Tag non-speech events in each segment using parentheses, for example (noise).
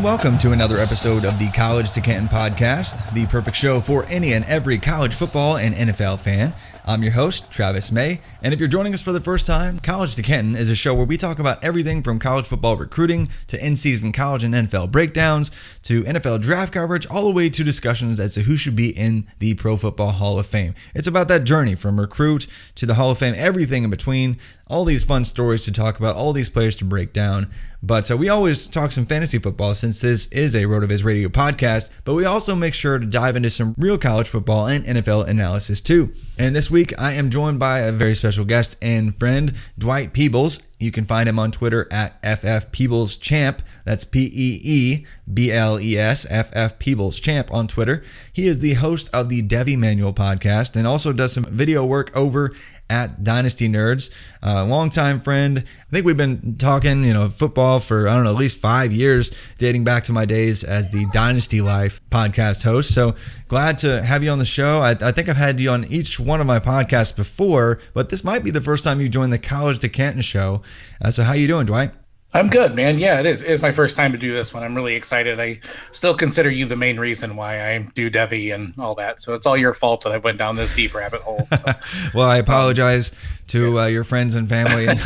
And welcome to another episode of the College to Canton podcast, the perfect show for any and every college football and NFL fan. I'm your host, Travis May, and if you're joining us for the first time, College to Canton is a show where we talk about everything from college football recruiting to in season college and NFL breakdowns to NFL draft coverage, all the way to discussions as to who should be in the Pro Football Hall of Fame. It's about that journey from recruit to the Hall of Fame, everything in between, all these fun stories to talk about, all these players to break down. But uh, we always talk some fantasy football since this is a RotoViz radio podcast, but we also make sure to dive into some real college football and NFL analysis too. And this week, I am joined by a very special guest and friend, Dwight Peebles. You can find him on Twitter at ffpeebleschamp. That's P E E B L E S, FF Peebles Champ on Twitter. He is the host of the Devy Manual podcast and also does some video work over at Dynasty Nerds. Uh, longtime friend. I think we've been talking, you know, football for, I don't know, at least five years, dating back to my days as the Dynasty Life podcast host. So glad to have you on the show. I, I think I've had you on each one of my podcasts before, but this might be the first time you joined the College to Canton show. Uh, so how you doing, Dwight? I'm good, man. Yeah, it is. It is my first time to do this one. I'm really excited. I still consider you the main reason why I do Devy and all that. So it's all your fault that I went down this deep rabbit hole. So. (laughs) well, I apologize to uh, your friends and family. (laughs)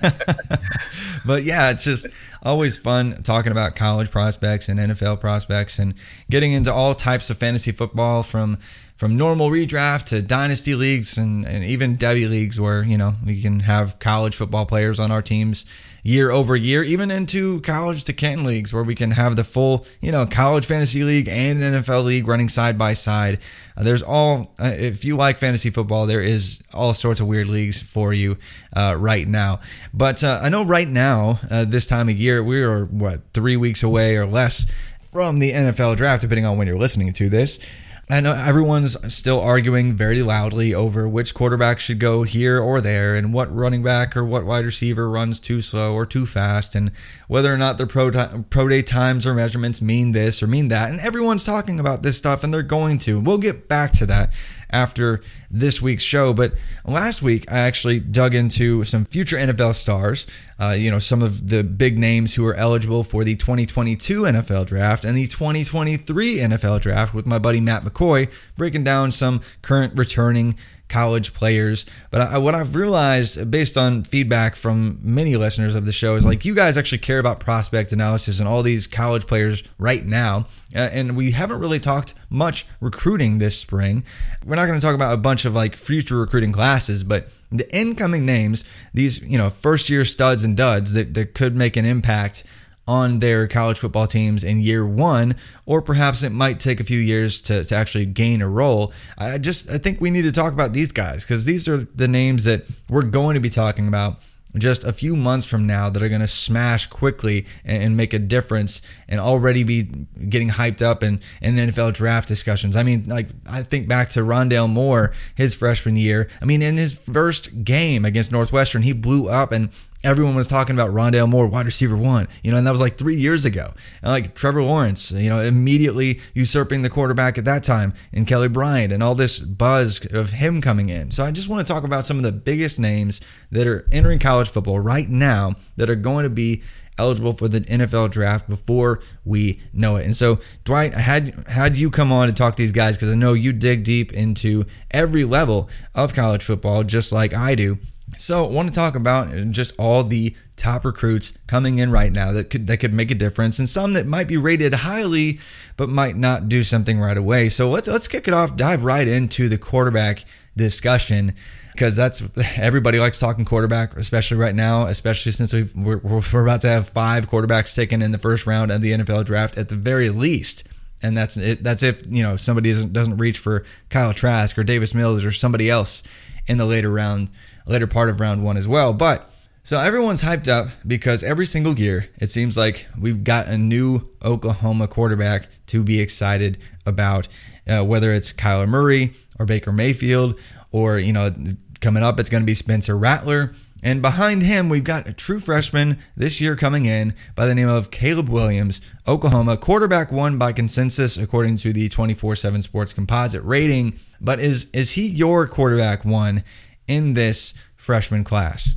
(laughs) but yeah, it's just always fun talking about college prospects and NFL prospects and getting into all types of fantasy football from from normal redraft to dynasty leagues and, and even Devy leagues where, you know, we can have college football players on our teams year over year, even into college to Canton leagues where we can have the full, you know, college fantasy league and NFL league running side by side. Uh, there's all, uh, if you like fantasy football, there is all sorts of weird leagues for you uh, right now. But uh, I know right now, uh, this time of year, we are what, three weeks away or less from the NFL draft, depending on when you're listening to this. I know uh, everyone's still arguing very loudly over which quarterback should go here or there and what running back or what wide receiver runs too slow or too fast and whether or not their pro, pro day times or measurements mean this or mean that. And everyone's talking about this stuff and they're going to. We'll get back to that after this week's show. But last week, I actually dug into some future NFL stars, uh, you know, some of the big names who are eligible for the 2022 NFL draft and the 2023 NFL draft with my buddy Matt McCoy, breaking down some current returning college players. But I, what I've realized based on feedback from many listeners of the show is like you guys actually care about prospect analysis and all these college players right now. Uh, and we haven't really talked much recruiting this spring. We're not going to talk about a bunch of like future recruiting classes, but the incoming names, these, you know, first year studs and duds that, that could make an impact on their college football teams in year one, or perhaps it might take a few years to, to actually gain a role. I just I think we need to talk about these guys because these are the names that we're going to be talking about just a few months from now that are going to smash quickly and, make a difference and already be getting hyped up in, in NFL draft discussions. I mean, like, I think back to Rondale Moore, his freshman year. I mean, in his first game against Northwestern, he blew up and everyone was talking about Rondale Moore, wide receiver one, you know, and that was like three years ago. And like Trevor Lawrence, you know, immediately usurping the quarterback at that time, and Kelly Bryant, and all this buzz of him coming in. So I just want to talk about some of the biggest names that are entering college football right now that are going to be eligible for the NFL draft before we know it. And so, Dwight, I had had you come on to talk to these guys because I know you dig deep into every level of college football, just like I do. So, I want to talk about uh, just all the top recruits coming in right now that could that could make a difference, and some that might be rated highly but might not do something right away. So let's let's kick it off. Dive right into the quarterback discussion because that's (laughs) everybody likes talking quarterback, especially right now, especially since we we're, we're about to have five quarterbacks taken in the first round of the NFL draft at the very least. And that's it. That's if you know somebody doesn't doesn't reach for Kyle Trask or Davis Mills or somebody else in the later round later part of round one as well. But so everyone's hyped up because every single year it seems like we've got a new Oklahoma quarterback to be excited about, uh, whether it's Kyler Murray or Baker Mayfield or, you know, coming up it's going to be Spencer Rattler. And behind him, we've got a true freshman this year coming in by the name of Caleb Williams, Oklahoma, quarterback one by consensus according to the 24 7 Sports Composite rating. But is, is he your quarterback one in this freshman class?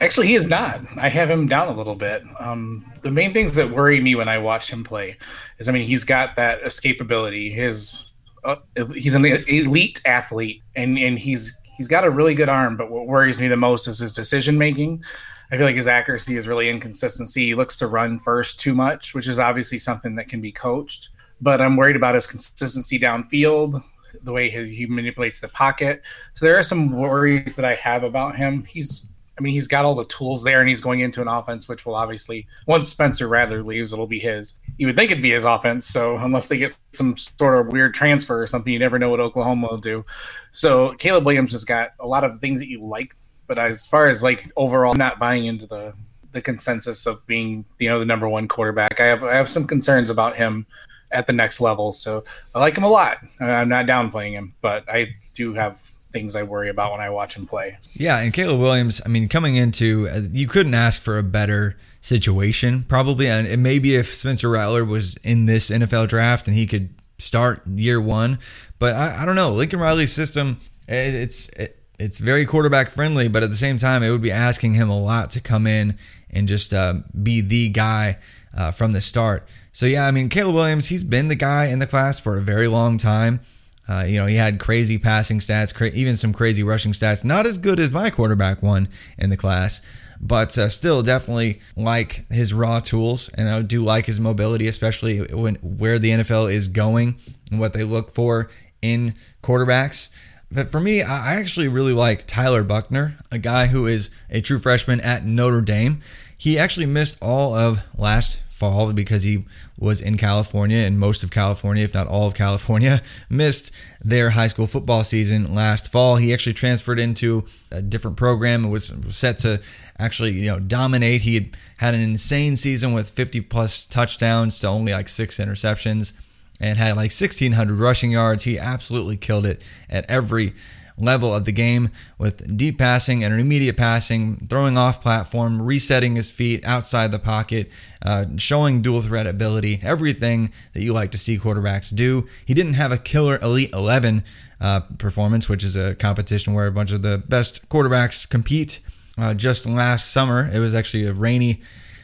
Actually, he is not. I have him down a little bit. Um, the main things that worry me when I watch him play is, I mean, he's got that escapability. His uh, he's an elite athlete, and and he's he's got a really good arm. But what worries me the most is his decision making. I feel like his accuracy is really inconsistency. He looks to run first too much, which is obviously something that can be coached. But I'm worried about his consistency downfield the way he, he manipulates the pocket. So there are some worries that I have about him. He's I mean, he's got all the tools there, and he's going into an offense which will obviously, once Spencer Rattler leaves, it'll be his. You would think it'd be his offense. So unless they get some sort of weird transfer or something, you never know what Oklahoma will do. So Caleb Williams has got a lot of things that you like, but as far as like overall, I'm not buying into the the consensus of being you know the number one quarterback. I have I have some concerns about him at the next level. So I like him a lot. I'm not downplaying him, but I do have things I worry about when I watch him play. Yeah, and Caleb Williams, I mean, coming into, uh, you couldn't ask for a better situation, probably. And maybe if Spencer Rattler was in this NFL draft and he could start year one, but I, I don't know. Lincoln Riley's system, it's it, it's very quarterback friendly, but at the same time, it would be asking him a lot to come in and just uh, be the guy uh, from the start. So yeah, I mean, Caleb Williams, he's been the guy in the class for a very long time. Uh, you know, he had crazy passing stats, cra- even some crazy rushing stats. Not as good as my quarterback one in the class, but uh, still definitely like his raw tools, and I do like his mobility, especially when where the NFL is going and what they look for in quarterbacks. But for me, I actually really like Tyler Buchner, a guy who is a true freshman at Notre Dame. He actually missed all of last fall because he was in California and most of California, if not all of California, (laughs) missed their high school football season last fall. He actually transferred into a different program and was set to actually, you know, dominate. He had had an insane season with 50 plus touchdowns to only like six interceptions and had like 1600 rushing yards. He absolutely killed it at every level of the game with deep passing and immediate passing, throwing off platform, resetting his feet outside the pocket, uh, showing dual threat ability, everything that you like to see quarterbacks do. He didn't have a killer Elite 11 uh, performance, which is a competition where a bunch of the best quarterbacks compete. Uh, just last summer, it was actually a rainy,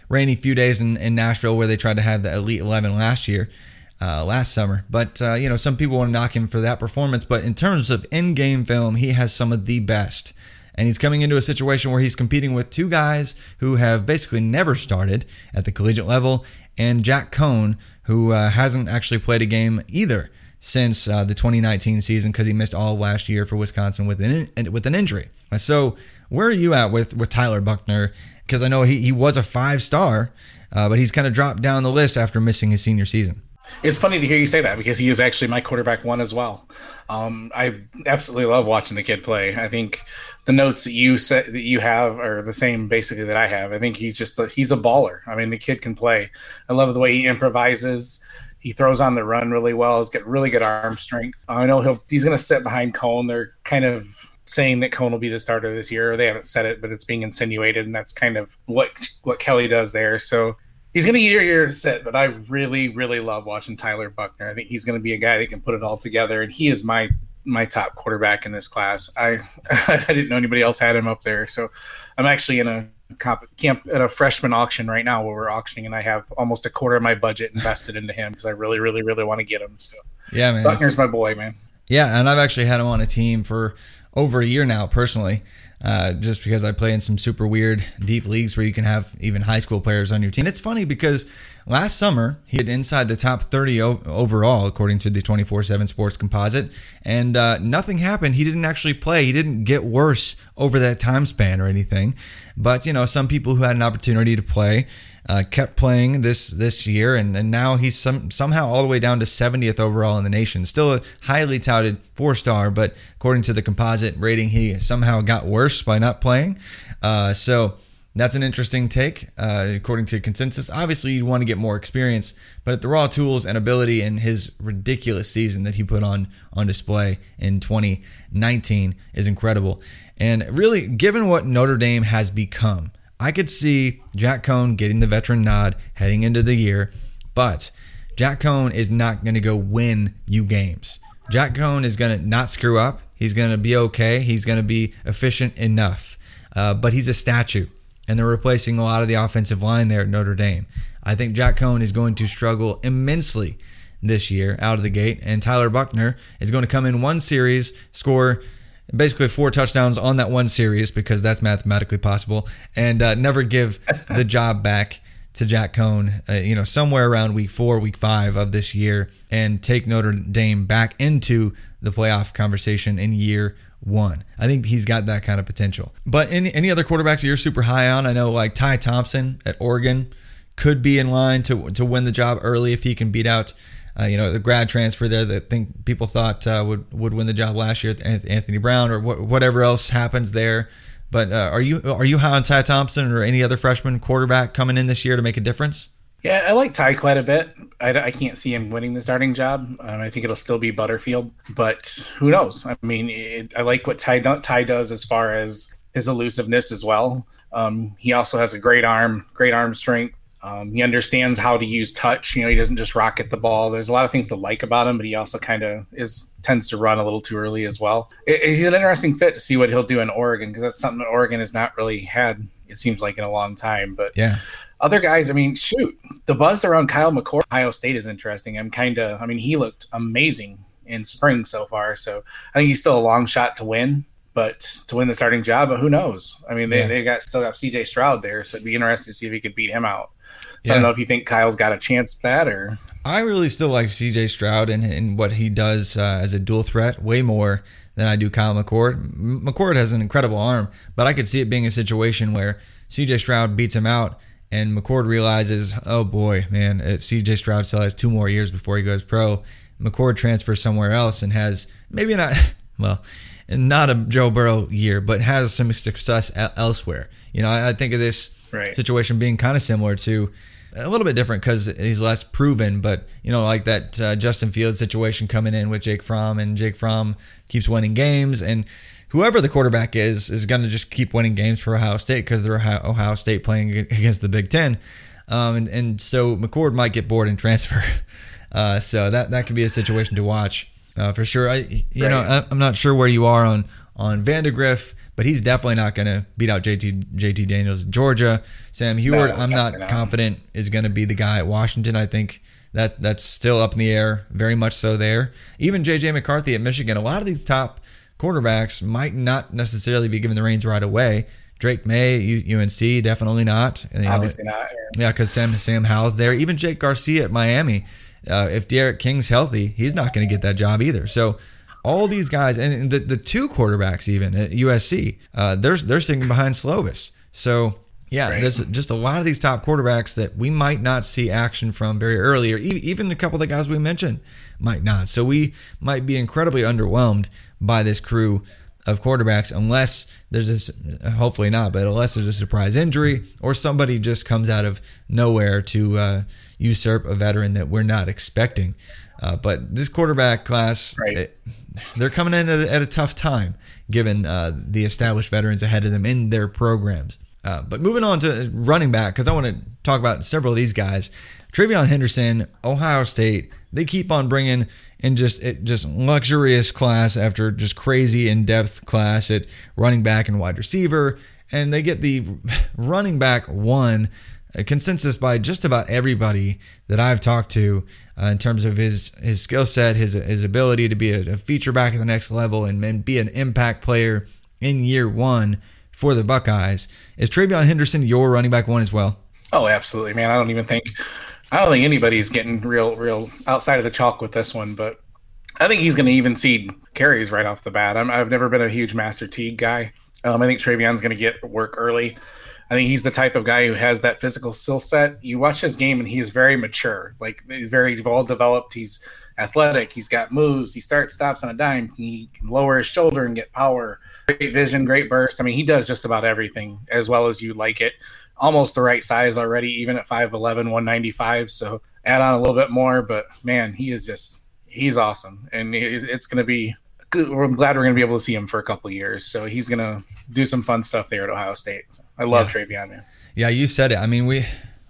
rainy few days in, in Nashville where they tried to have the Elite 11 last year uh, last summer. But, uh, you know, some people want to knock him for that performance. But in terms of in game film, he has some of the best. And he's coming into a situation where he's competing with two guys who have basically never started at the collegiate level, and Jack Coan, who uh, hasn't actually played a game either since uh, the 2019 season because he missed all last year for Wisconsin with an with an injury. So where are you at with with Tyler Buchner? because I know he, he was a five star, uh, but he's kind of dropped down the list after missing his senior season. It's funny to hear you say that because he is actually my quarterback one as well. Um, I absolutely love watching the kid play. I think the notes that you said that you have are the same basically that I have. I think he's just a, he's a baller. I mean, the kid can play. I love the way he improvises. He throws on the run really well. He's got really good arm strength. I know he'll he's going to sit behind Coan. They're kind of saying that Coan will be the starter this year. They haven't said it, but it's being insinuated, and that's kind of what what Kelly does there. So he's going to get your year to sit. But I really, really love watching Tyler Buchner. I think he's going to be a guy that can put it all together, and he is my my top quarterback in this class. I (laughs) I didn't know anybody else had him up there, so I'm actually in a comp, camp at a freshman auction right now where we're auctioning, and I have almost a quarter of my budget invested into him because I really, really, really want to get him. So yeah, man, Buchner's my boy, man. Yeah, and I've actually had him on a team for over a year now, personally. Uh, just because I play in some super weird deep leagues where you can have even high school players on your team. It's funny because last summer he had inside the top 30 o- overall according to the 24/7 Sports Composite, and uh, nothing happened. He didn't actually play. He didn't get worse over that time span or anything. But you know, some people who had an opportunity to play uh, kept playing this this year, and, and now he's some, somehow all the way down to 70th overall in the nation. Still a highly touted four star, but according to the composite rating, he somehow got worse by not playing. Uh, so that's an interesting take, uh, according to consensus. Obviously, you'd want to get more experience, but at the raw tools and ability in his ridiculous season that he put on on display in 2019 is incredible. And really, given what Notre Dame has become, I could see Jack Coan getting the veteran nod heading into the year, but Jack Coan is not going to go win you games. Jack Coan is going to not screw up. He's going to be okay. He's going to be efficient enough. Uh, but he's a statue, and they're replacing a lot of the offensive line there at Notre Dame. I think Jack Coan is going to struggle immensely this year out of the gate, and Tyler Buchner is going to come in one series, score basically four touchdowns on that one series because that's mathematically possible, and uh, never give (laughs) the job back to Jack Coan, uh, you know, somewhere around week four, week five of this year, and take Notre Dame back into the playoff conversation in year one. I think he's got that kind of potential. But any, any other quarterbacks you're super high on? I know like Ty Thompson at Oregon could be in line to to win the job early if he can beat out uh, you know, the grad transfer there that think people thought uh, would would win the job last year, Anthony Brown or wh- whatever else happens there. But uh, are you are you high on Ty Thompson or any other freshman quarterback coming in this year to make a difference? Yeah, I like Ty quite a bit. I, I can't see him winning the starting job. Um, I think it'll still be Butterfield, but who knows? I mean, it, I like what Ty, Ty does as far as his elusiveness as well. Um, he also has a great arm, great arm strength. Um, he understands how to use touch. You know, he doesn't just rocket the ball. There's a lot of things to like about him, but he also kind of is tends to run a little too early as well. It, he's an interesting fit to see what he'll do in Oregon because that's something that Oregon has not really had. It seems like in a long time. But yeah, other guys. I mean, shoot, the buzz around Kyle McCord, Ohio State is interesting. I'm kind of. I mean, he looked amazing in spring so far. So I think he's still a long shot to win but to win the starting job, but who knows? I mean, they, yeah. they got still got CJ Stroud there, so it'd be interesting to see if he could beat him out. So yeah. I don't know if you think Kyle's got a chance at that or. I really still like CJ Stroud and, and what he does uh, as a dual threat way more than I do Kyle McCord. McCord has an incredible arm, but I could see it being a situation where CJ Stroud beats him out and McCord realizes, oh boy, man, uh, CJ Stroud still has two more years before he goes pro. McCord transfers somewhere else and has maybe not, (laughs) well, not a Joe Burrow year, but has some success elsewhere. You know, I think of this right. situation being kind of similar to a little bit different because he's less proven, but you know, like that uh, Justin Fields situation coming in with Jake Fromm, and Jake Fromm keeps winning games, and whoever the quarterback is is going to just keep winning games for Ohio State because they're Ohio State playing against the Big Ten, um, and, and so McCord might get bored and transfer. (laughs) Uh, so that that could be a situation to watch uh, for sure. I you right. know I, I'm not sure where you are on on Vandagriff but he's definitely not going to beat out JT JT Daniels Georgia. Sam Huard, no, I'm not confident is going to be the guy at Washington. I think that that's still up in the air, very much so there. Even JJ McCarthy at Michigan, a lot of these top quarterbacks might not necessarily be given the reins right away. Drake Maye, UNC, definitely not. Know, Obviously not. Yeah, because Sam Sam Howell's there. Even Jake Garcia at Miami. Uh, if D'Eriq King's healthy, he's not going to get that job either. So all these guys, and the, the two quarterbacks even at USC, uh, they're they're sitting behind Slovis. So Yeah, Right. there's just a lot of these top quarterbacks that we might not see action from very early, or e- even a couple of the guys we mentioned might not. So we might be incredibly underwhelmed by this crew of quarterbacks unless there's this, hopefully not, but unless there's a surprise injury or somebody just comes out of nowhere to uh, usurp a veteran that we're not expecting. Uh, but this quarterback class, Right. it- they're coming in at a, at a tough time given uh, the established veterans ahead of them in their programs. Uh, but moving on to running back, because I want to talk about several of these guys. TreVeyon Henderson, Ohio State, they keep on bringing in just it, just luxurious class after just crazy in depth class at running back and wide receiver, and they get the (laughs) running back one a consensus by just about everybody that I've talked to uh, in terms of his his skill set, his his ability to be a, a feature back at the next level and, and be an impact player in year one for the Buckeyes. Is TreVeyon Henderson your running back one as well? Oh, absolutely, man. I don't even think I don't think anybody's getting real real outside of the chalk with this one, but I think he's going to even see carries right off the bat. I'm, I've never been a huge Master Teague guy. Um, I think TreVeyon's going to get work early. I think he's the type of guy who has that physical skill set. You watch his game, and he is very mature. Like very well developed. He's athletic. He's got moves. He starts, stops on a dime. He can lower his shoulder and get power. Great vision, great burst. I mean, he does just about everything as well as you like it. Almost the right size already, even at 5'11, 195. So add on a little bit more, but man, he is just he's awesome, and it's, going to be. I'm glad we're going to be able to see him for a couple years. So he's going to do some fun stuff there at Ohio State. So I love TreVeyon, man. Yeah, you said it. I mean, we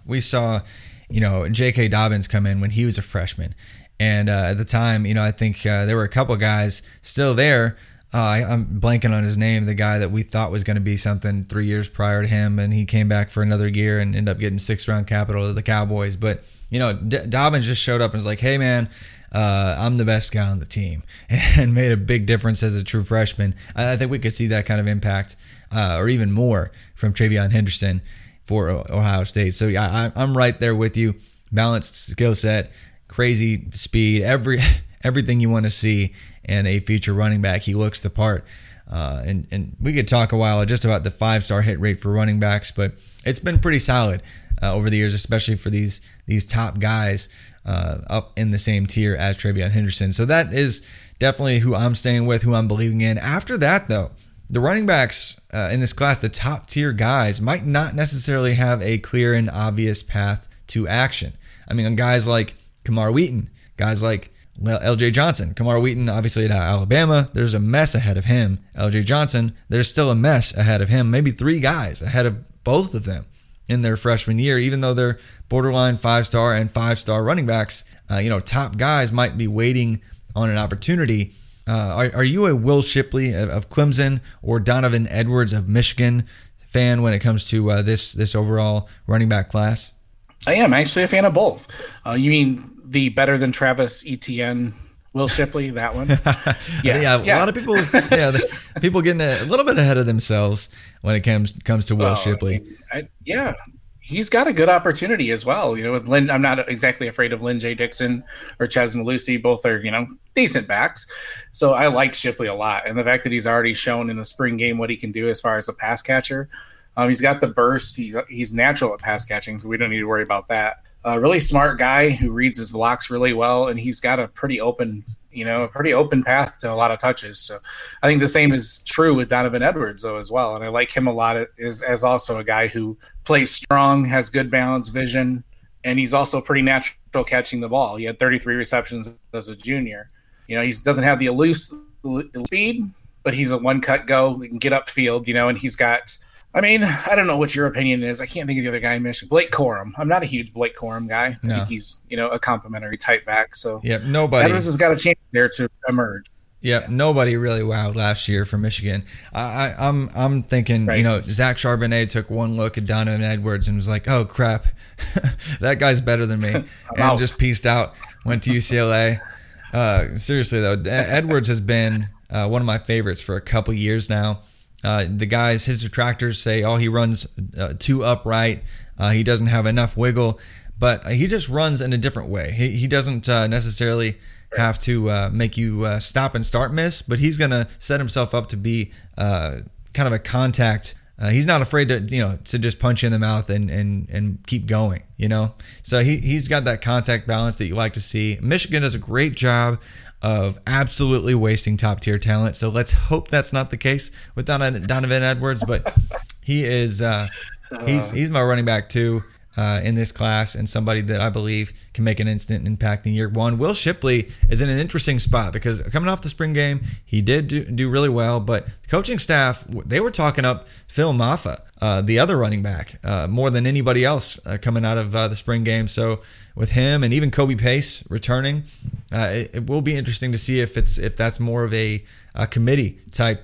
we saw, you know, J.K. Dobbins come in when he was a freshman, and uh, at the time, you know, I think uh, there were a couple guys still there. Uh, I, I'm blanking on his name. The guy that we thought was going to be something three years prior to him, and he came back for another year and ended up getting sixth round capital to the Cowboys. But you know, D- Dobbins just showed up and was like, "Hey, man." Uh, I'm the best guy on the team, (laughs) and made a big difference as a true freshman. I think we could see that kind of impact, uh, or even more, from TreVeyon Henderson for Ohio State. So yeah, I, I'm right there with you. Balanced skill set, crazy speed, every (laughs) everything you want to see in a future running back. He looks the part. Uh, and and we could talk a while just about the five star hit rate for running backs, but it's been pretty solid uh, over the years, especially for these these top guys uh, up in the same tier as TreVeyon Henderson. So that is definitely who I'm staying with, who I'm believing in. After that, though, the running backs uh, in this class, the top tier guys, might not necessarily have a clear and obvious path to action. I mean, guys like Camar Wheaton, guys like LJ Johnson, Camar Wheaton, obviously at Alabama, there's a mess ahead of him. LJ Johnson, there's still a mess ahead of him. Maybe three guys ahead of both of them in their freshman year, even though they're borderline five star and five star running backs. Uh, you know, top guys might be waiting on an opportunity. Uh, are, are you a Will Shipley of, of Clemson or Donovan Edwards of Michigan fan when it comes to uh, this this overall running back class? I am actually a fan of both. Uh, you mean the better than Travis Etienne, Will Shipley, that one? (laughs) Yeah, yeah. a lot of people, yeah, the, people getting a little bit ahead of themselves when it comes comes to Will Shipley. I, yeah, he's got a good opportunity as well. You know, with Lynn, I'm not exactly afraid of Lyn-J Dixon or Chez Mellusi. Both are, you know, decent backs. So I like Shipley a lot. And the fact that he's already shown in the spring game what he can do as far as a pass catcher. Um, he's got the burst. He's, he's natural at pass catching, so we don't need to worry about that. A really smart guy who reads his blocks really well, and he's got a pretty open, you know, a pretty open path to a lot of touches. So I think the same is true with Donovan Edwards though as well, and I like him a lot as as also a guy who plays strong, has good balance, vision, and he's also pretty natural catching the ball. He had 33 receptions as a junior. You know, he doesn't have the elusive speed, but he's a one cut go. He can get upfield, you know, and he's got. I mean, I don't know what your opinion is. I can't think of the other guy in Michigan. Blake Corum. I'm not a huge Blake Corum guy. I No. think he's, you know, a complimentary type back. So Yep, nobody. Edwards has got a chance there to emerge. Yep, nobody really wowed last year for Michigan. I, I, I'm I'm thinking, Right. you know, Zach Charbonnet took one look at Donovan Edwards and was like, "Oh crap, (laughs) that guy's better than me," (laughs) and out. just pieced out. Went to UCLA. Uh, seriously though, Edwards has been uh, one of my favorites for a couple years now. Uh, the guys, his detractors say, "Oh, he runs uh, too upright. Uh, he doesn't have enough wiggle," but he just runs in a different way. He he doesn't uh, necessarily have to uh, make you uh, stop and start miss, but he's gonna set himself up to be kind of a contact he's not afraid to you know to just punch you in the mouth and and and keep going. You know, so he he's got that contact balance that you like to see. Michigan does a great job of absolutely wasting top tier talent. So let's hope that's not the case with Donovan, Edwards. But he is uh, (laughs) he's he's my running back too uh, in this class and somebody that I believe can make an instant impact in year one. Will Shipley is in an interesting spot because coming off the spring game, he did do, do really well, but the coaching staff, they were talking up Phil Mafah, uh, the other running back, uh, more than anybody else uh, coming out of uh, the spring game. So with him and even Kobe Pace returning, uh, it, it, will be interesting to see if it's if that's more of a, a committee type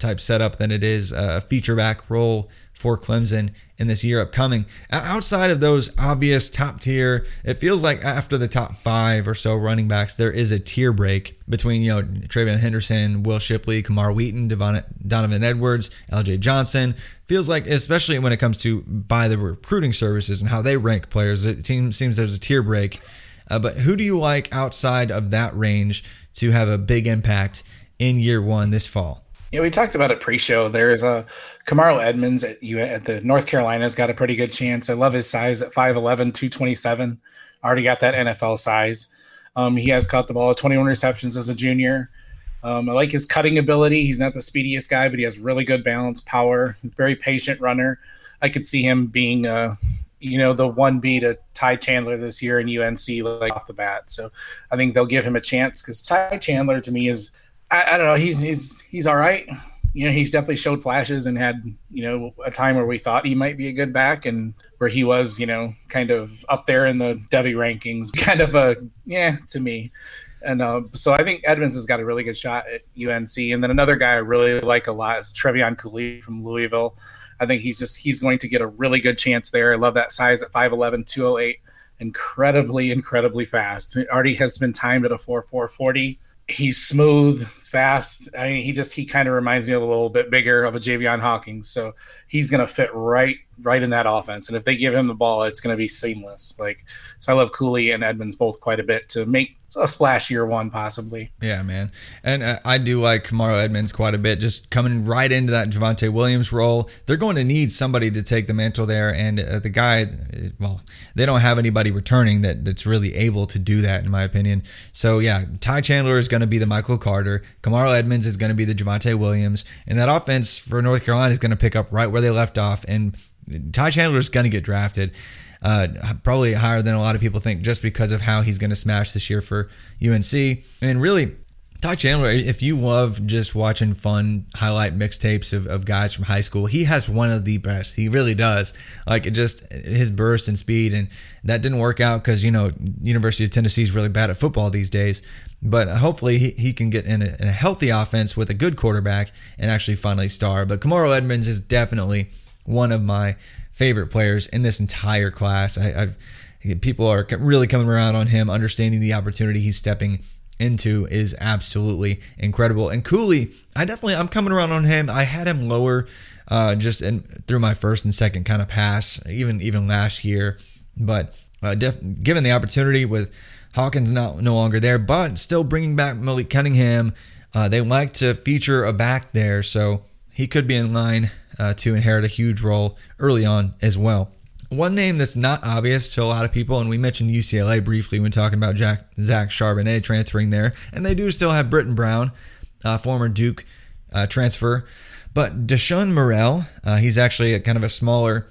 type setup than it is a feature back role for Clemson in this year upcoming. Outside of those obvious top tier, it feels like after the top five or so running backs, there is a tier break between, you know, TreVeyon Henderson, Will Shipley, Camar Wheaton, Devon, Donovan Edwards, LJ Johnson. Feels like, especially when it comes to by the recruiting services and how they rank players, it seems there's a tier break. Uh, but who do you like outside of that range to have a big impact in year one this fall? Yeah, we talked about it pre-show. There is a Kamarro Edmonds at at the North Carolina's got a pretty good chance. I love his size at 5'11, 227. Already got that NFL size. Um, he has caught the ball at 21 receptions as a junior. Um, I like his cutting ability. He's not the speediest guy, but he has really good balance, power, very patient runner. I could see him being, uh, you know, the one B to Ty Chandler this year in UNC, like off the bat. So I think they'll give him a chance because Ty Chandler to me is – I, I, don't know. He's he's he's all right. You know, he's definitely showed flashes and had you know a time where we thought he might be a good back and where he was you know kind of up there in the Devy rankings. (laughs) Kind of a yeah to me. And uh, so I think Edmonds has got a really good shot at UNC. And then another guy I really like a lot is Trevion Cooley from Louisville. I think he's just he's going to get a really good chance there. I love that size at 5'11, 208. Incredibly, incredibly fast. Already has been timed at a 4 440 he's smooth, fast. I mean, he just he kind of reminds me of a little bit bigger of a Javian Hawkins. So he's going to fit right right in that offense. And if they give him the ball, it's going to be seamless. Like so, I love Cooley and Edmonds both quite a bit to make a splash year one possibly. Yeah, man. And uh, I do like Kamarro Edmonds quite a bit. Just coming right into that Javonte Williams role, they're going to need somebody to take the mantle there. And uh, the guy, well, they don't have anybody returning that that's really able to do that, in my opinion. So yeah, Ty Chandler is going to be the Michael Carter. Kamarro Edmonds is going to be the Javonte Williams, and that offense for North Carolina is going to pick up right where they left off. And Ty Chandler is going to get drafted. Uh, probably higher than a lot of people think just because of how he's going to smash this year for UNC. And really, Ty Chandler, if you love just watching fun highlight mixtapes of, of guys from high school, he has one of the best. He really does. Like it just his burst and speed, and that didn't work out because you know University of Tennessee is really bad at football these days. But hopefully he, he can get in a, in a healthy offense with a good quarterback and actually finally star. But Kamarro Edmonds is definitely one of my favorite players in this entire class. I, have people are really coming around on him, understanding the opportunity he's stepping into is absolutely incredible. And Cooley, I definitely I'm coming around on him. I had him lower uh, just in, through my first and second kind of pass, even even last year. But uh, def, given the opportunity with Hawkins not no longer there, but still bringing back Malik Cunningham, uh, they like to feature a back there, so he could be in line uh, to inherit a huge role early on as well. One name that's not obvious to a lot of people, and we mentioned UCLA briefly when talking about Jack, Zach Charbonnet transferring there, and they do still have Brittain Brown, uh, former Duke uh, transfer. But Deshaun Murrell, uh, he's actually a kind of a smaller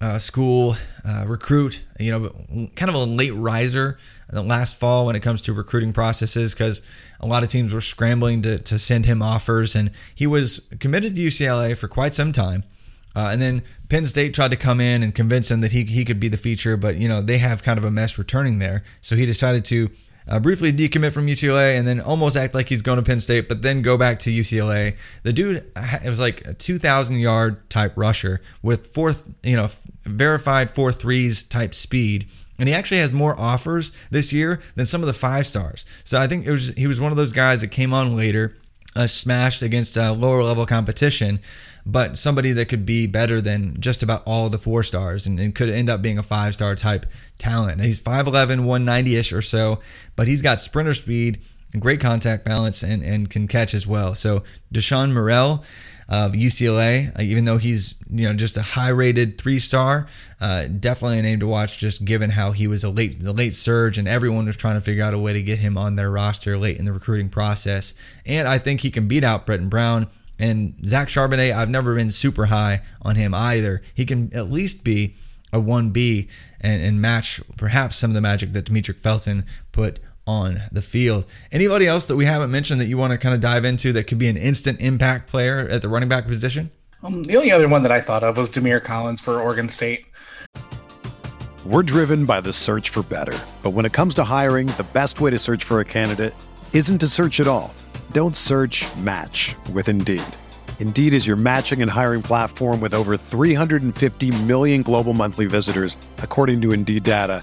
uh, school uh, recruit, you know, kind of a late riser the last fall when it comes to recruiting processes because a lot of teams were scrambling to, to send him offers and he was committed to UCLA for quite some time. Uh, and then Penn State tried to come in and convince him that he, he could be the feature, but you know they have kind of a mess returning there. So he decided to uh, briefly decommit from UCLA and then almost act like he's going to Penn State, but then go back to UCLA. The dude, it was like a 2,000 yard type rusher with fourth, you know, verified four threes type speed and he actually has more offers this year than some of the five stars. So I think it was he was one of those guys that came on later, uh, smashed against uh, lower level competition, but somebody that could be better than just about all the four stars and, and could end up being a five star type talent. He's 5'11, 190 ish or so, but he's got sprinter speed great contact balance and, and can catch as well. So Deshaun Murrell. Of UCLA, uh, even though he's you know just a high-rated three-star. Uh, definitely a name to watch, just given how he was a late the late surge, and everyone was trying to figure out a way to get him on their roster late in the recruiting process. And I think he can beat out Brittain Brown. And Zach Charbonnet, I've never been super high on him either. He can at least be a 1B and, and match perhaps some of the magic that Demetric Felton put on the field. Anybody else that we haven't mentioned that you want to kind of dive into that could be an instant impact player at the running back position? Um, the only other one that I thought of was Damiere Collins for Oregon State. We're driven by the search for better. But when it comes to hiring, the best way to search for a candidate isn't to search at all. Don't search match with Indeed. Indeed is your matching and hiring platform with over 350 million global monthly visitors, according to Indeed data,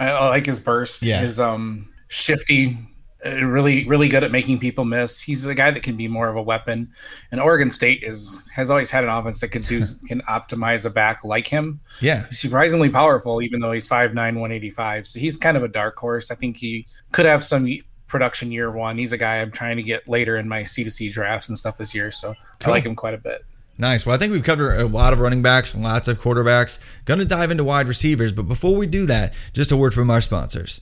I, I like his burst. Yeah. His um shifty, uh, really really good at making people miss. He's a guy that can be more of a weapon. And Oregon State is has always had an offense that can do (laughs) can optimize a back like him. Yeah. He's surprisingly powerful, even though he's 5'9", 185. So he's kind of a dark horse. I think he could have some production year one. He's a guy I'm trying to get later in my C to C drafts and stuff this year. So Cool. I like him quite a bit. Nice. Well, I think we've covered a lot of running backs, lots of quarterbacks. Going to dive into wide receivers, but before we do that, just a word from our sponsors.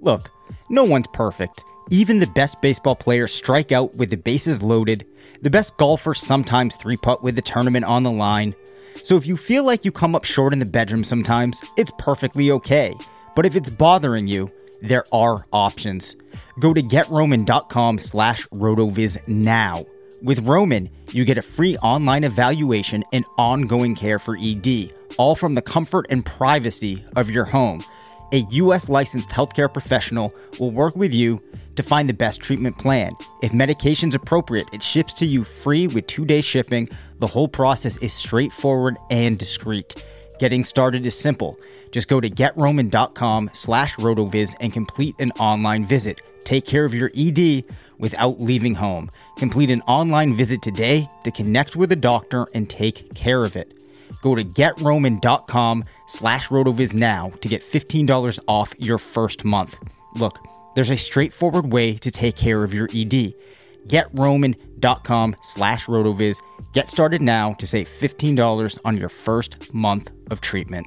Look, no one's perfect. Even the best baseball players strike out with the bases loaded. The best golfers sometimes three putt with the tournament on the line. So if you feel like you come up short in the bedroom sometimes, it's perfectly okay. But if it's bothering you, there are options. Go to getroman.com slash rotoviz now. With Roman, you get a free online evaluation and ongoing care for ED, all from the comfort and privacy of your home. A U.S. licensed healthcare professional will work with you to find the best treatment plan. If medication's appropriate, it ships to you free with two day shipping. The whole process is straightforward and discreet. Getting started is simple. Just go to getroman.com slash rotoviz and complete an online visit. Take care of your ED without leaving home. Complete an online visit today to connect with a doctor and take care of it. Go to getroman.com slash rotoviz now to get $15 off your first month. Look, there's a straightforward way to take care of your ED. GetRoman.com slash rotoviz. Get started now to save $15 on your first month of treatment.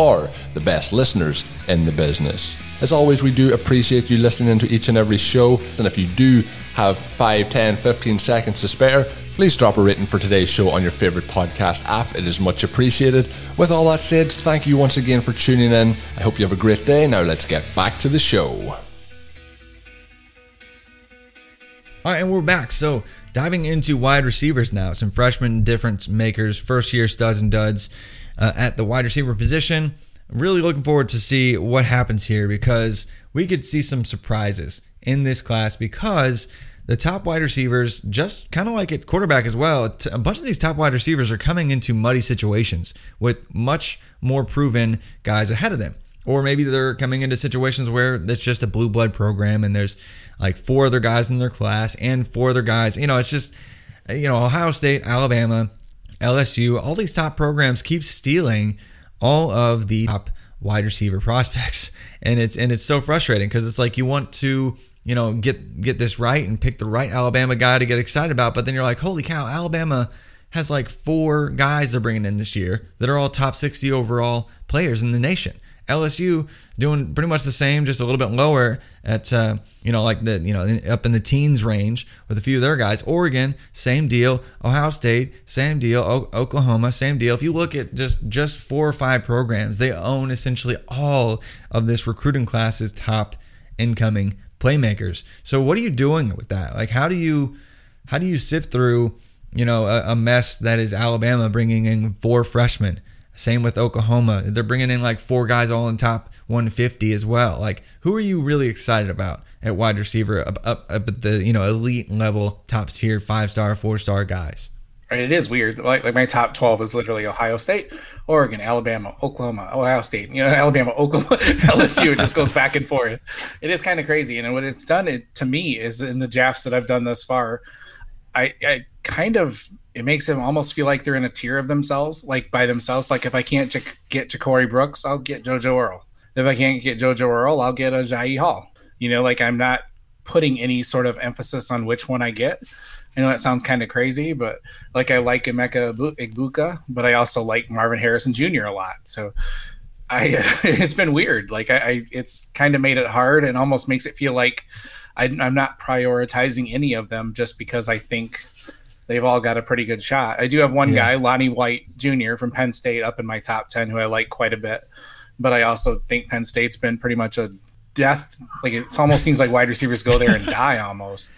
for the best listeners in the business. As always, we do appreciate you listening to each and every show. And if you do have 5, 10, 15 seconds to spare, please drop a rating for today's show on your favorite podcast app. It is much appreciated. With all that said, thank you once again for tuning in. I hope you have a great day. Now let's get back to the show. All right, and we're back. So diving into wide receivers now, some freshman difference makers, first year studs and duds uh, at the wide receiver position. Really looking forward to see what happens here because we could see some surprises in this class because the top wide receivers, just kind of like at quarterback as well, a bunch of these top wide receivers are coming into muddy situations with much more proven guys ahead of them. or maybe they're coming into situations where it's just a blue blood program and there's like four other guys in their class and four other guys. You know, it's just you know Ohio State, Alabama, LSU, all these top programs keep stealing all of the top wide receiver prospects, (laughs) and it's and it's so frustrating because it's like you want to you know get get this right and pick the right Alabama guy to get excited about, but then you're like, holy cow, Alabama has like four guys they're bringing in this year that are all top 60 overall players in the nation. LSU doing pretty much the same, just a little bit lower at uh, you know like the you know up in the teens range with a few of their guys. Oregon, same deal. Ohio State, same deal. O- Oklahoma, same deal. If you look at just just four or five programs, they own essentially all of this recruiting class's top incoming playmakers. So what are you doing with that? Like how do you how do you sift through you know a, a mess that is Alabama bringing in four freshmen? Same with Oklahoma. They're bringing in like four guys all in top 150 as well. Like, who are you really excited about at wide receiver up, up, up at the you know elite level, top tier, five star, four star guys? It is weird. Like, like my top 12 is literally Ohio State, Oregon, Alabama, Oklahoma, Ohio State, you know, (laughs) Alabama, Oklahoma, (laughs) LSU. It just goes back and forth. It is kind of crazy. And what it's done it, to me is in the drafts that I've done thus far, I, I kind of it makes them almost feel like they're in a tier of themselves, like by themselves. Like if I can't j- get Corey Brooks, I'll get JoJo Earle. If I can't get JoJo Earle, I'll get Agiye Hall. You know, like I'm not putting any sort of emphasis on which one I get. I know that sounds kind of crazy, but like I like Emeka Egbuka, but I also like Marvin Harrison Jr. a lot. So I, (laughs) it's been weird. Like I, I it's kind of made it hard and almost makes it feel like I, I'm not prioritizing any of them just because I think they've all got a pretty good shot. I do have one yeah. guy, Lonnie White Jr. from Penn State, up in my top 10, who I like quite a bit. But I also think Penn State's been pretty much a death. Like it almost seems like wide receivers go there and (laughs) die almost,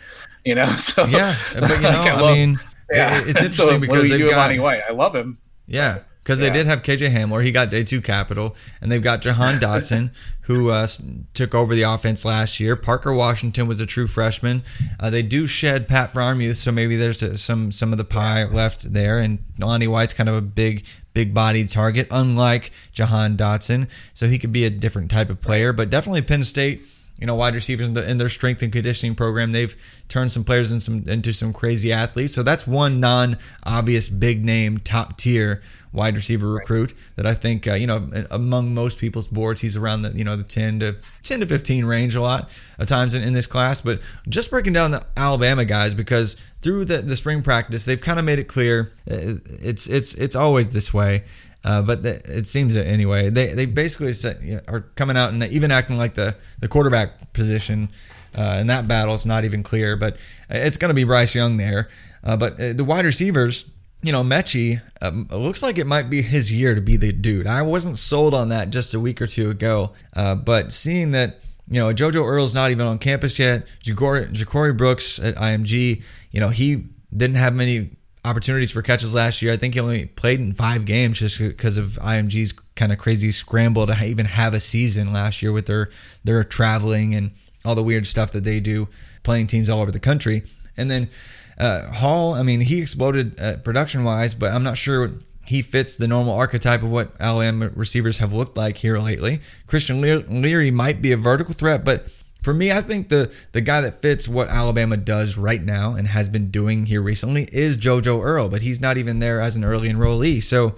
you know? (laughs) So yeah, but you (laughs) know, like I, love, I, mean, yeah. it's interesting so because they've got Lonnie White. I love him. Yeah, because yeah. they did have KJ Hamler. He got day two capital, and they've got Jahan (laughs) Dotson, who uh, took over the offense last year. Parker Washington was a true freshman. Uh, they do shed Pat Freiermuth, so maybe there's a, some some of the pie left there. And Lonnie White's kind of a big big bodied target, unlike Jahan Dotson, so he could be a different type of player. But definitely Penn State you know, wide receivers in, in, their strength and conditioning program. They've turned some players in some, into some crazy athletes. So that's one non obvious big name top tier wide receiver recruit that I think uh, you know among most people's boards he's around the you know the 10 to 10 to 15 range a lot of times in, in this class. But just breaking down the Alabama guys because through the, the spring practice they've kind of made it clear uh, it's it's it's always this way uh, but it seems that anyway they they basically you know, are coming out and even acting like the the quarterback position uh, in that battle it's not even clear but it's going to be Bryce Young there uh, but uh, the wide receivers you know, Metchie, um, looks like it might be his year to be the dude. I wasn't sold on that just a week or two ago, uh, but seeing that, you know, JoJo Earle's not even on campus yet, Ja'Corey Brooks at IMG, you know, he didn't have many opportunities for catches last year. I think he only played in five games just because of IMG's kind of crazy scramble to even have a season last year with their their traveling and all the weird stuff that they do playing teams all over the country. And then uh, Hall, I mean, he exploded uh, production wise, but I'm not sure he fits the normal archetype of what Alabama receivers have looked like here lately. Christian Leary might be a vertical threat, but for me, I think the the guy that fits what Alabama does right now and has been doing here recently is JoJo Earle, but he's not even there as an early enrollee. So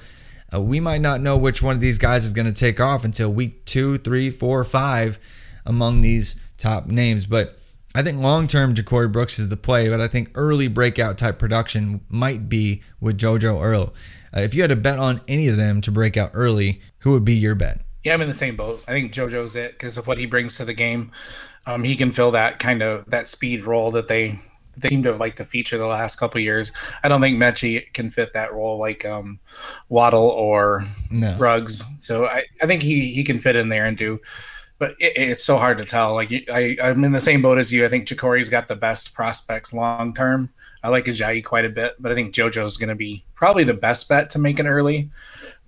uh, we might not know which one of these guys is going to take off until week two, three, four, five among these top names. But I think long term Ja'Corey Brooks is the play, but I think early breakout type production might be with JoJo Earle. Uh, if you had to bet on any of them to break out early, who would be your bet? Yeah, I'm in the same boat. I think JoJo's it because of what he brings to the game. Um, he can fill that kind of that speed role that they they seem to have liked to feature the last couple years. I don't think Metchie can fit that role like um, Waddle or no. Ruggs. So I, I think he he can fit in there and do but it, it's so hard to tell. Like I, I'm in the same boat as you. I think Ja'Corey's got the best prospects long term. I like Agiye quite a bit, but I think JoJo's going to be probably the best bet to make it early.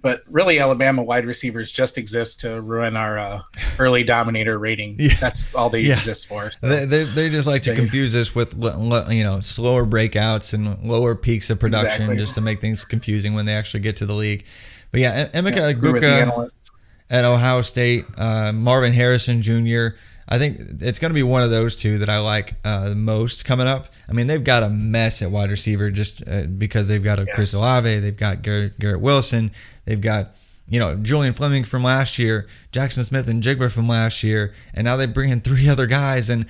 But really, Alabama wide receivers just exist to ruin our uh, early dominator rating. (laughs) Yeah. That's all they yeah. exist for. So. They, they, they, just like to confuse us with you know slower breakouts and lower peaks of production exactly. just to make things confusing when they actually get to the league. But yeah, Emeka yeah, at Ohio State, uh, Marvin Harrison Jr. I think it's going to be one of those two that I like uh, the most coming up. I mean, they've got a mess at wide receiver just uh, because they've got a Chris Olave, they've got Garrett, Garrett Wilson, they've got you know Julian Fleming from last year, Jaxon Smith-Njigba from last year, and now they bring in three (laughs) other guys. And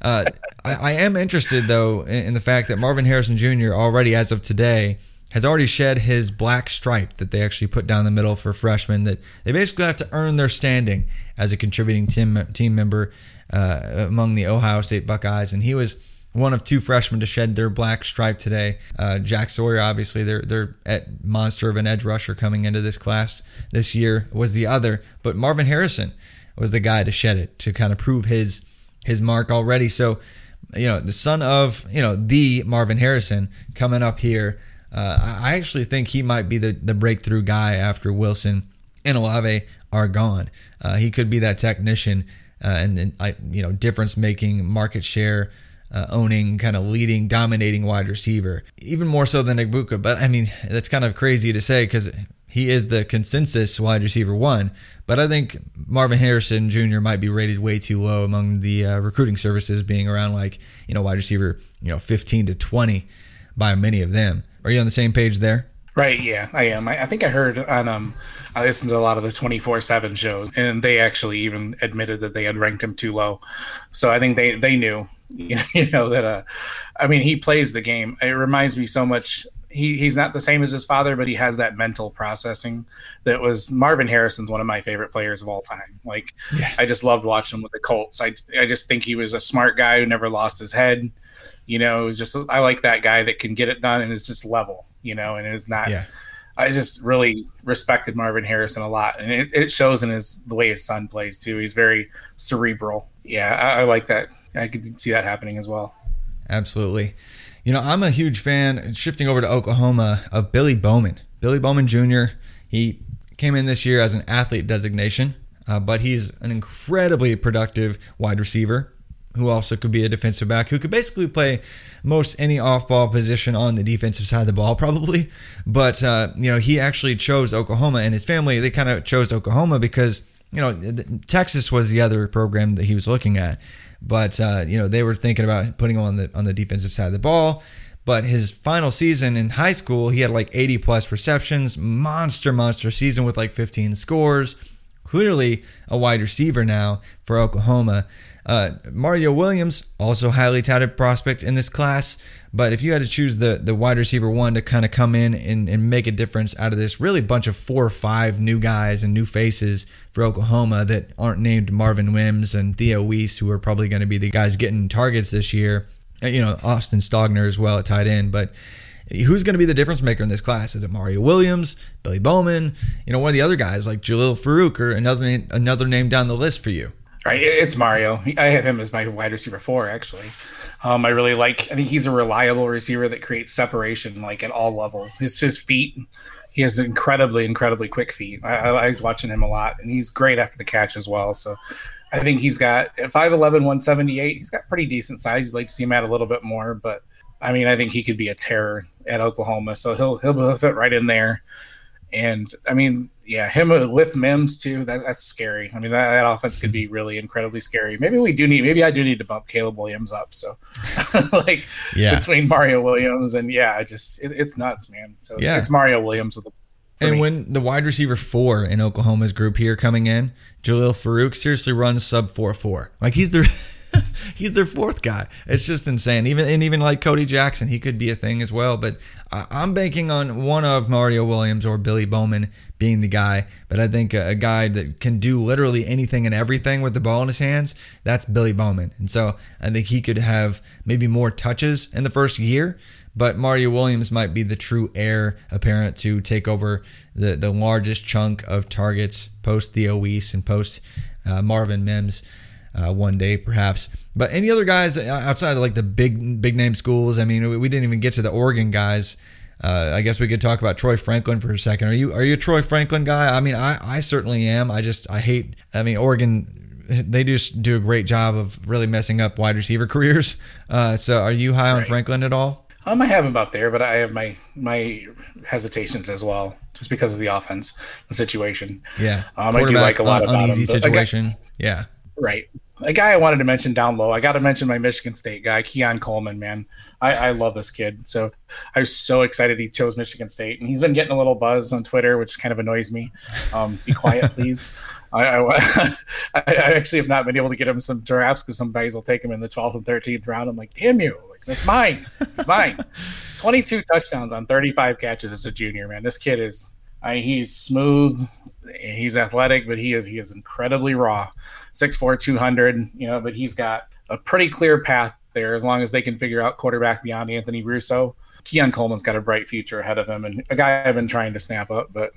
uh, I, I, am interested though in, in the fact that Marvin Harrison Jr. already, as of today, has already shed his black stripe that they actually put down the middle for freshmen. That they basically have to earn their standing as a contributing team team member uh, among the Ohio State Buckeyes, and he was one of two freshmen to shed their black stripe today. Uh, Jack Sawyer, obviously, they're they're at monster of an edge rusher coming into this class this year was the other, but Marvin Harrison was the guy to shed it to kind of prove his his mark already. So, you know, the son of you know the Marvin Harrison coming up here uh, I actually think he might be the, the breakthrough guy after Wilson and Olave are gone. Uh, he could be that technician uh, and, and I, you know difference making market share. Uh, owning, kind of leading, dominating wide receiver, even more so than Egbuka. But I mean, that's kind of crazy to say because he is the consensus wide receiver one. But I think Marvin Harrison Jr. might be rated way too low among the uh, recruiting services, being around like you know wide receiver you know 15 to 20 by many of them. Are you on the same page there? Right. Yeah, I am. I, I think I heard on um, I listened to a lot of the twenty four seven shows, and they actually even admitted that they had ranked him too low. So I think they they knew, (laughs) you know, that uh, I mean, he plays the game. It reminds me so much. He he's not the same as his father, but he has that mental processing that was Marvin Harrison's one of my favorite players of all time. Like yeah. I just loved watching him with the Colts. I I just think he was a smart guy who never lost his head you know, just I like that guy that can get it done and it's just level. You know, and it's not. Yeah. I just really respected Marvin Harrison a lot, and it, it, shows in his the way his son plays too. He's very cerebral. Yeah, I, I like that. I could see that happening as well. Absolutely. You know, I'm a huge fan. Shifting over to Oklahoma of Billy Bowman. Billy Bowman Jr. He came in this year as an athlete designation, uh, but he's an incredibly productive wide receiver who also could be a defensive back, who could basically play most any off-ball position on the defensive side of the ball, (laughs) probably. But uh, you know, he actually chose Oklahoma, and his family they kind of chose Oklahoma because you know Texas was the other program that he was looking at, but uh, you know they were thinking about putting him on the on the defensive side of the ball. But his final season in high school, he had like 80 plus receptions, monster, monster season with like 15 scores. Clearly a wide receiver now for Oklahoma. Uh, Mario Williams, also highly touted prospect in this class. But if you had to choose the, the wide receiver one to kind of come in and, and make a difference out of this really bunch of four or five new guys and new faces for Oklahoma that aren't named Marvin Mims and Theo Wease, who are probably going to be the guys getting targets this year. Uh, you know, Austin Stogner as well at tight end. But who's going to be the difference maker in this class? Is it Mario Williams, Billy Bowman, you know, one of the other guys like Jalil Farooq or another another name down the list for you? Right, it's Mario. I have him as my wide receiver four, actually. Um, I really like. I think he's a reliable receiver that creates separation, like at all levels. His his feet, he has incredibly, incredibly quick feet. I, I like watching him a lot, and he's great after the catch as well. So, I think he's got 5'11", 178. He's got pretty decent size. You'd like to see him add a little bit more, but I mean, I think he could be a terror at Oklahoma. So he'll he'll fit right in there. And I mean, yeah, him with Mims too. That, that's scary. I mean, that, that, offense could be really incredibly scary. Maybe we do need. Maybe I do need to bump Caleb Williams up. So, (laughs) like, yeah. between Mario Williams and yeah, I just it, it's nuts, man. So yeah. it's Mario Williams with the. And me. when the wide receiver four in Oklahoma's group here coming in, Jalil Farooq seriously runs sub four four. Like he's the (laughs) he's their fourth guy. It's just insane. Even and even like Cody Jackson, he could be a thing as well. But I'm banking on one of Mario Williams or Billy Bowman being the guy. But I think a, guy that can do literally anything and everything with the ball in his hands, that's Billy Bowman. And so I think he could have maybe more touches in the first year. But Mario Williams might be the true heir apparent to take over the, the largest chunk of targets post Theo Wease and post uh, Marvin Mims uh, one day, perhaps. But any other guys outside of like the big big name schools? I mean, we didn't even get to the Oregon guys. Uh, I guess we could talk about Troy Franklin for a second. Are you are you a Troy Franklin guy? I mean, I, I certainly am. I just I hate. I mean, Oregon they just do a great job of really messing up wide receiver (laughs) careers. Uh, so, are you high on right. Franklin at all? Um, I have him up there, but I have my my hesitations as well, just because of the offense, the situation. Yeah, um, I do like a lot of uneasy situation. yeah, right. A guy I wanted to mention down low. I got to mention my Michigan State guy, Keon Coleman. Man, I, I love this kid. So I was so excited he chose Michigan State, and he's been getting a little buzz on Twitter, which kind of annoys me. Um, be quiet, (laughs) please. I, (laughs) I, I, actually have not been able to get him some drafts because some guys will take him in the 12th and 13th round. I'm like, damn you, like that's mine, it's mine. (laughs) 22 touchdowns on 35 catches as a junior, man. This kid is, I, he's smooth, he's athletic, but he is he is incredibly raw. 6'4", 200, you know, but he's got a pretty clear path there as long as they can figure out quarterback beyond Anthony Russo. Keon Coleman's got a bright future ahead of him, and a guy I've been trying to snap up, but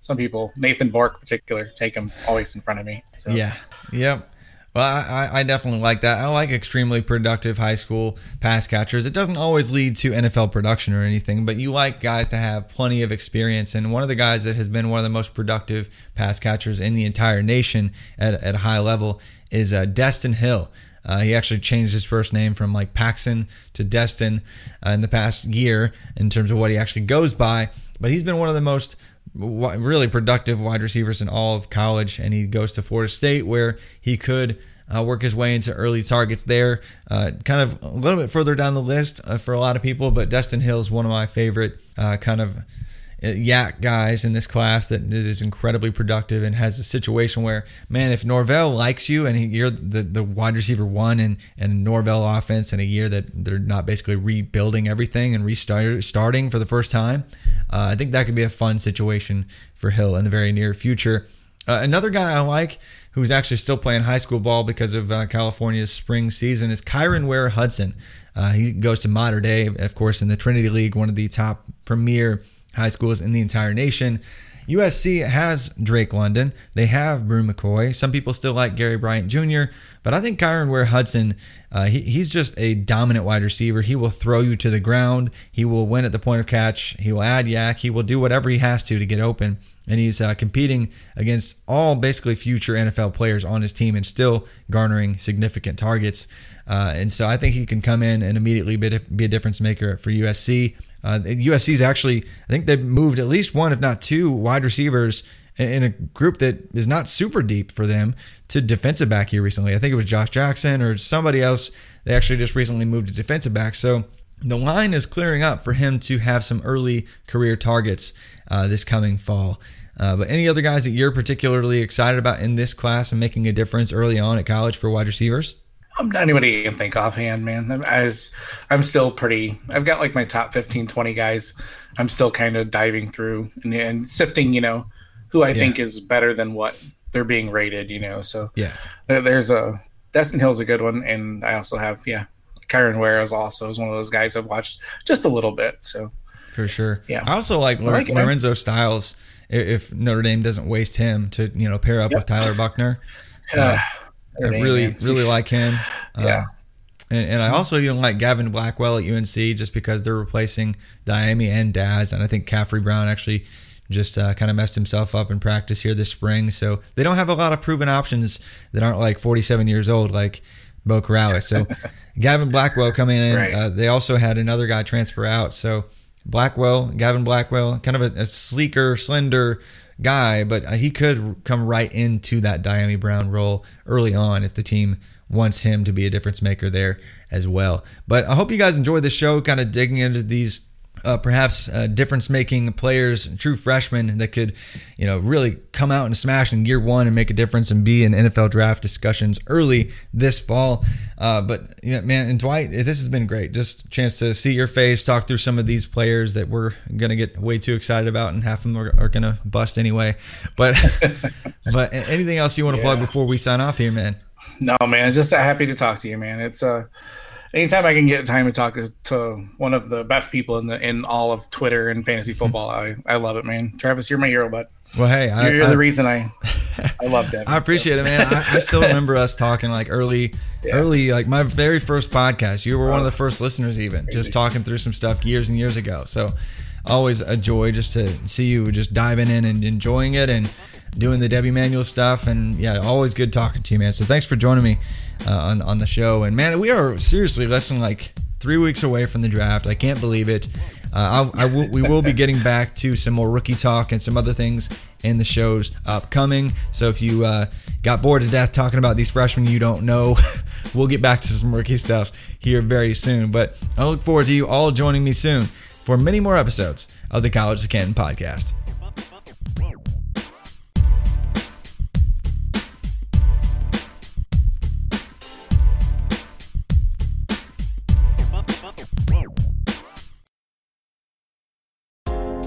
some people, Nathan Bork particular, take him always in front of me. So. Yeah. Yep. Well, I, I, definitely like that. I like extremely productive high school pass catchers. It doesn't always lead to NFL production or anything, but you like guys to have plenty of experience. And one of the guys that has been one of the most productive pass catchers in the entire nation at, at a high level is uh, Destyn Hill. Uh, he actually changed his first name from like Paxton to Destyn uh, in the past year in terms of what he actually goes by. But he's been one of the most really productive wide receivers in all of college, and he goes to Florida State where he could uh, work his way into early targets there. Uh, kind of a little bit further down the list uh, for a lot of people, but Destyn Hill is one of my favorite uh, kind of uh, YAC guys in this class that is incredibly productive and has a situation where, man, if Norvell likes you and you're the, the wide receiver one and, and Norvell offense in a year that they're not basically rebuilding everything and restarting for the first time, uh, I think that could be a fun situation for Hill in the very near future. Uh, another guy I like who's actually still playing high school ball because of uh, California's spring season is Kyron Ware Hudson. Uh, he goes to Mater Dei, of course, in the Trinity League, one of the top premier high schools in the entire nation. USC has Drake London. They have Bru McCoy. Some people still like Gary Bryant Jr., but I think Kyron Ware Hudson, uh, he, he's just a dominant wide receiver. He will throw you to the ground. He will win at the point of catch. He will add YAC. He will do whatever he has to to get open. And he's uh, competing against all basically future NFL players on his team and still garnering significant targets. Uh, and so I think he can come in and immediately be, be a difference maker for USC. Uh, USC's actually, I think they've moved at least one, if not two, wide receivers in a group that is not super deep for them to defensive back here recently. I think it was Josh Jackson or somebody else. They actually just recently moved to defensive back. So the line is clearing up for him to have some early career targets uh, this coming fall. Uh, but any other guys that you're particularly excited about in this class and making a difference early on at college for wide receivers? I'm not anybody can think offhand, man. As I'm still pretty, I've got like my top 15, 20 guys. I'm still kind of diving through and, and sifting, you know, who I yeah. think is better than what they're being rated, you know. So yeah, there's a Destyn Hill's a good one, and I also have yeah, Kyron Ware is also is one of those guys I've watched just a little bit. So for sure, yeah. I also like, I like Lorenzo Styles. If Notre Dame doesn't waste him to you know pair up yep. with Tyler Buchner. (sighs) Uh, I really, man. really like him. (laughs) yeah. Uh, and, and, I also even like Gavin Blackwell at UNC just because they're replacing Dyami and Dazz. And I think Khafre Brown actually just uh, kind of messed himself up in practice here this spring. So they don't have a lot of proven options that aren't like 47 years old, like Beau Corrales. So (laughs) Gavin Blackwell coming in. Right. Uh, they also had another guy transfer out. So Blackwell, Gavin Blackwell, kind of a, a sleeker, slender guy, but he could come right into that Dyami Brown role early on if the team wants him to be a difference maker there as well. But I hope you guys enjoyed the show, kind of digging into these uh, perhaps uh, difference making players, true freshmen that could, you know, really come out and smash in year one and make a difference and be in NFL draft discussions early this fall. Uh, but, you know, man, and Dwight, this has been great. Just a chance to see your face, talk through some of these players that we're going to get way too excited about, and half of them are, are going to bust anyway. But, (laughs) but anything else you want to yeah. plug before we sign off here, man? No, man, just happy to talk to you, man. It's, uh, anytime I can get time to talk to one of the best people in the in all of Twitter and fantasy (laughs) football, I, I love it, man. Travis, you're my hero, bud. Well, hey, you're, I, you're I, the reason I (laughs) I love that. I appreciate so. it, man. I, I, still (laughs) remember us talking like early, yeah. early, like my very first podcast. You were one of the oh. first listeners, even Crazy. just talking through some stuff years and years ago. So, always a joy just to see you just diving in and enjoying it and doing the Devy Manual stuff. And yeah, always good talking to you, man. So thanks for joining me uh, on on the show. And man, we are seriously less than like three weeks away from the draft. I can't believe it. Uh, we will be getting back to some more rookie talk and some other things in the shows upcoming. So if you uh, got bored to death talking about these freshmen you don't know, (laughs) we'll get back to some rookie stuff here very soon. But I look forward to you all joining me soon for many more episodes of the College of Canton podcast.